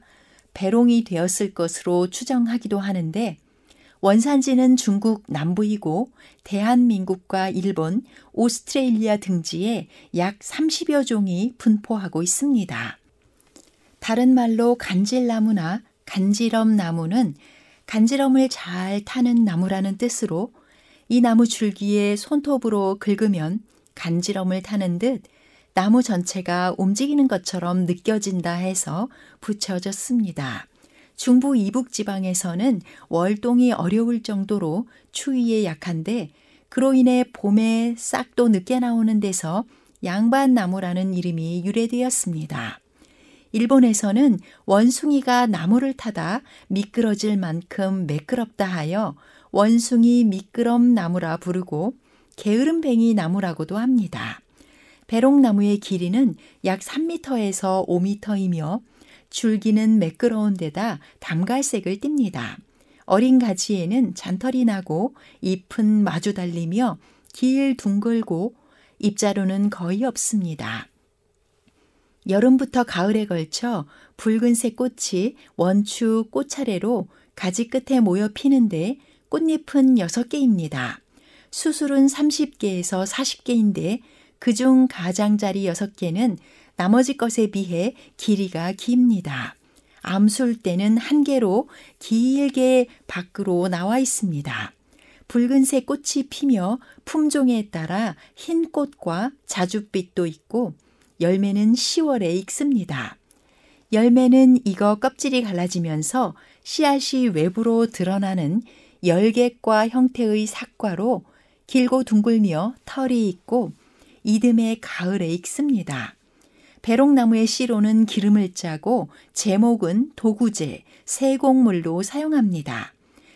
S4: 배롱이 되었을 것으로 추정하기도 하는데 원산지는 중국 남부이고 대한민국과 일본, 오스트레일리아 등지에 약 30여 종이 분포하고 있습니다. 다른 말로 간질나무나 간지럼나무는 간지럼을 잘 타는 나무라는 뜻으로 이 나무 줄기에 손톱으로 긁으면 간지럼을 타는 듯 나무 전체가 움직이는 것처럼 느껴진다 해서 붙여졌습니다. 중부 이북 지방에서는 월동이 어려울 정도로 추위에 약한데 그로 인해 봄에 싹도 늦게 나오는 데서 양반나무라는 이름이 유래되었습니다. 일본에서는 원숭이가 나무를 타다 미끄러질 만큼 매끄럽다 하여 원숭이 미끄럼 나무라 부르고 게으름뱅이 나무라고도 합니다. 배롱나무의 길이는 약 3m에서 5m이며 줄기는 매끄러운 데다 담갈색을 띱니다. 어린 가지에는 잔털이 나고 잎은 마주 달리며 길 둥글고 잎자루는 거의 없습니다. 여름부터 가을에 걸쳐 붉은색 꽃이 원추 꽃차례로 가지 끝에 모여 피는데 꽃잎은 6개입니다. 수술은 30개에서 40개인데 그중 가장자리 6개는 나머지 것에 비해 길이가 깁니다. 암술 때는 한 개로 길게 밖으로 나와 있습니다. 붉은색 꽃이 피며 품종에 따라 흰 꽃과 자줏빛도 있고 열매는 10월에 익습니다. 열매는 익어 껍질이 갈라지면서 씨앗이 외부로 드러나는 열객과 형태의 삭과로 길고 둥글며 털이 있고 이듬해 가을에 익습니다. 배롱나무의 씨로는 기름을 짜고 제목은 도구제, 세곡물로 사용합니다.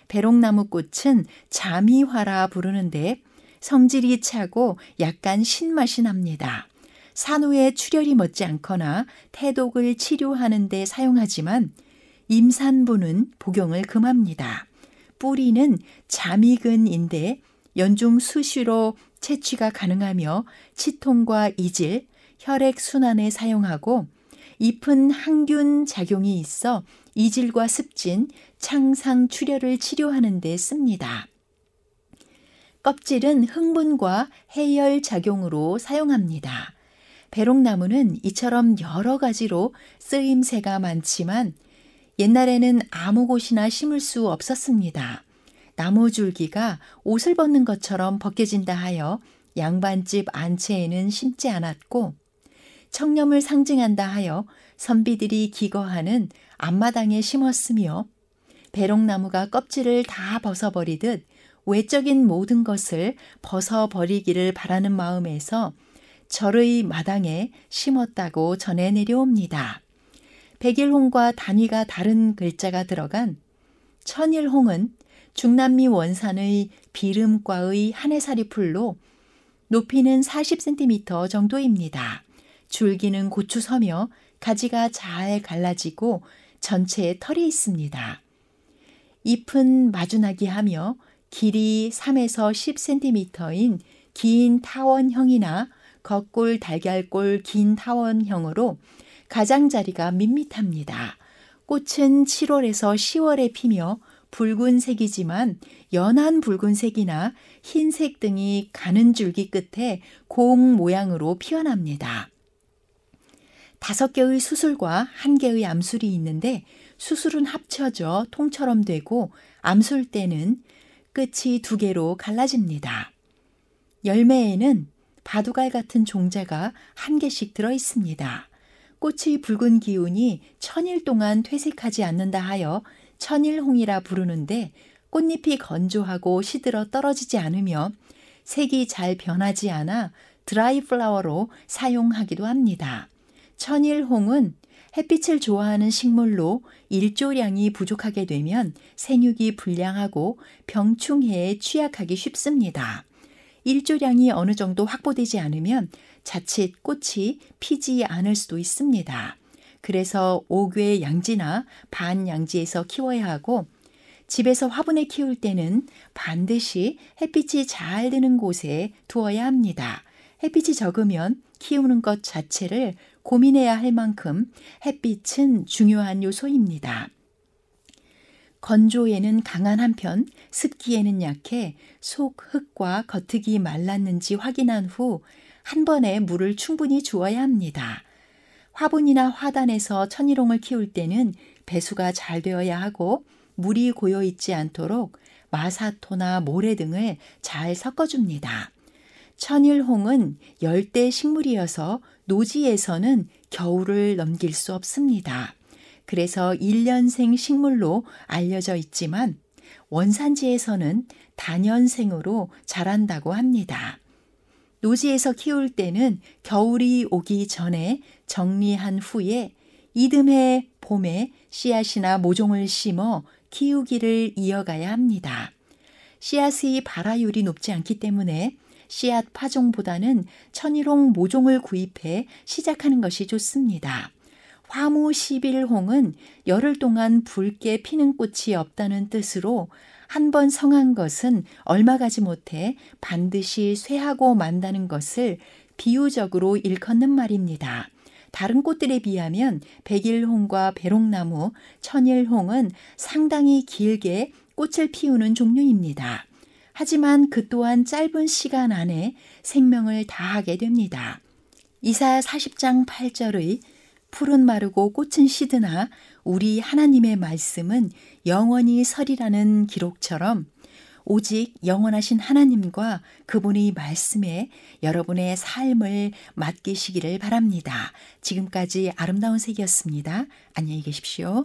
S4: 배롱나무 꽃은 자미화라 부르는데 성질이 차고 약간 신맛이 납니다. 산후에 출혈이 멎지 않거나 태독을 치료하는 데 사용하지만 임산부는 복용을 금합니다. 뿌리는 자미근인데 연중 수시로 채취가 가능하며 치통과 이질, 혈액 순환에 사용하고 잎은 항균 작용이 있어 이질과 습진, 창상 출혈을 치료하는 데 씁니다. 껍질은 흥분과 해열 작용으로 사용합니다. 배롱나무는 이처럼 여러 가지로 쓰임새가 많지만 옛날에는 아무 곳이나 심을 수 없었습니다. 나무 줄기가 옷을 벗는 것처럼 벗겨진다 하여 양반집 안채에는 심지 않았고 청렴을 상징한다 하여 선비들이 기거하는 앞마당에 심었으며 배롱나무가 껍질을 다 벗어버리듯 외적인 모든 것을 벗어버리기를 바라는 마음에서 절의 마당에 심었다고 전해 내려옵니다. 백일홍과 단위가 다른 글자가 들어간 천일홍은 중남미 원산의 비름과의 한해살이 풀로 높이는 40cm 정도입니다. 줄기는 고추서며 가지가 잘 갈라지고 전체에 털이 있습니다. 잎은 마주나기 하며 길이 3에서 10cm인 긴 타원형이나 겉골 달걀골 긴 타원형으로 가장자리가 밋밋합니다. 꽃은 7월에서 10월에 피며 붉은색이지만 연한 붉은색이나 흰색 등이 가는 줄기 끝에 공 모양으로 피어납니다. 다섯 개의 수술과 한 개의 암술이 있는데 수술은 합쳐져 통처럼 되고 암술 때는 끝이 두 개로 갈라집니다. 열매에는 바두갈 같은 종자가 한 개씩 들어 있습니다. 꽃의 붉은 기운이 천일 동안 퇴색하지 않는다 하여 천일홍이라 부르는데 꽃잎이 건조하고 시들어 떨어지지 않으며 색이 잘 변하지 않아 드라이 플라워로 사용하기도 합니다. 천일홍은 햇빛을 좋아하는 식물로 일조량이 부족하게 되면 생육이 불량하고 병충해에 취약하기 쉽습니다. 일조량이 어느 정도 확보되지 않으면 자칫 꽃이 피지 않을 수도 있습니다. 그래서 옥외 양지나 반 양지에서 키워야 하고 집에서 화분에 키울 때는 반드시 햇빛이 잘 드는 곳에 두어야 합니다. 햇빛이 적으면 키우는 것 자체를 고민해야 할 만큼 햇빛은 중요한 요소입니다. 건조에는 강한 한편 습기에는 약해 속 흙과 겉흙이 말랐는지 확인한 후 한 번에 물을 충분히 주어야 합니다. 화분이나 화단에서 천일홍을 키울 때는 배수가 잘 되어야 하고 물이 고여 있지 않도록 마사토나 모래 등을 잘 섞어줍니다. 천일홍은 열대 식물이어서 노지에서는 겨울을 넘길 수 없습니다. 그래서 1년생 식물로 알려져 있지만 원산지에서는 단연생으로 자란다고 합니다. 노지에서 키울 때는 겨울이 오기 전에 정리한 후에 이듬해 봄에 씨앗이나 모종을 심어 키우기를 이어가야 합니다. 씨앗의 발화율이 높지 않기 때문에 씨앗 파종보다는 천일홍 모종을 구입해 시작하는 것이 좋습니다. 화무 11홍은 열흘 동안 붉게 피는 꽃이 없다는 뜻으로 한 번 성한 것은 얼마 가지 못해 반드시 쇠하고 만다는 것을 비유적으로 일컫는 말입니다. 다른 꽃들에 비하면 백일홍과 배롱나무, 천일홍은 상당히 길게 꽃을 피우는 종류입니다. 하지만 그 또한 짧은 시간 안에 생명을 다하게 됩니다. 이사 40장 8절의 풀은 마르고 꽃은 시드나 우리 하나님의 말씀은 영원히 설이라는 기록처럼 오직 영원하신 하나님과 그분의 말씀에 여러분의 삶을 맡기시기를 바랍니다. 지금까지 아름다운 색이었습니다. 안녕히 계십시오.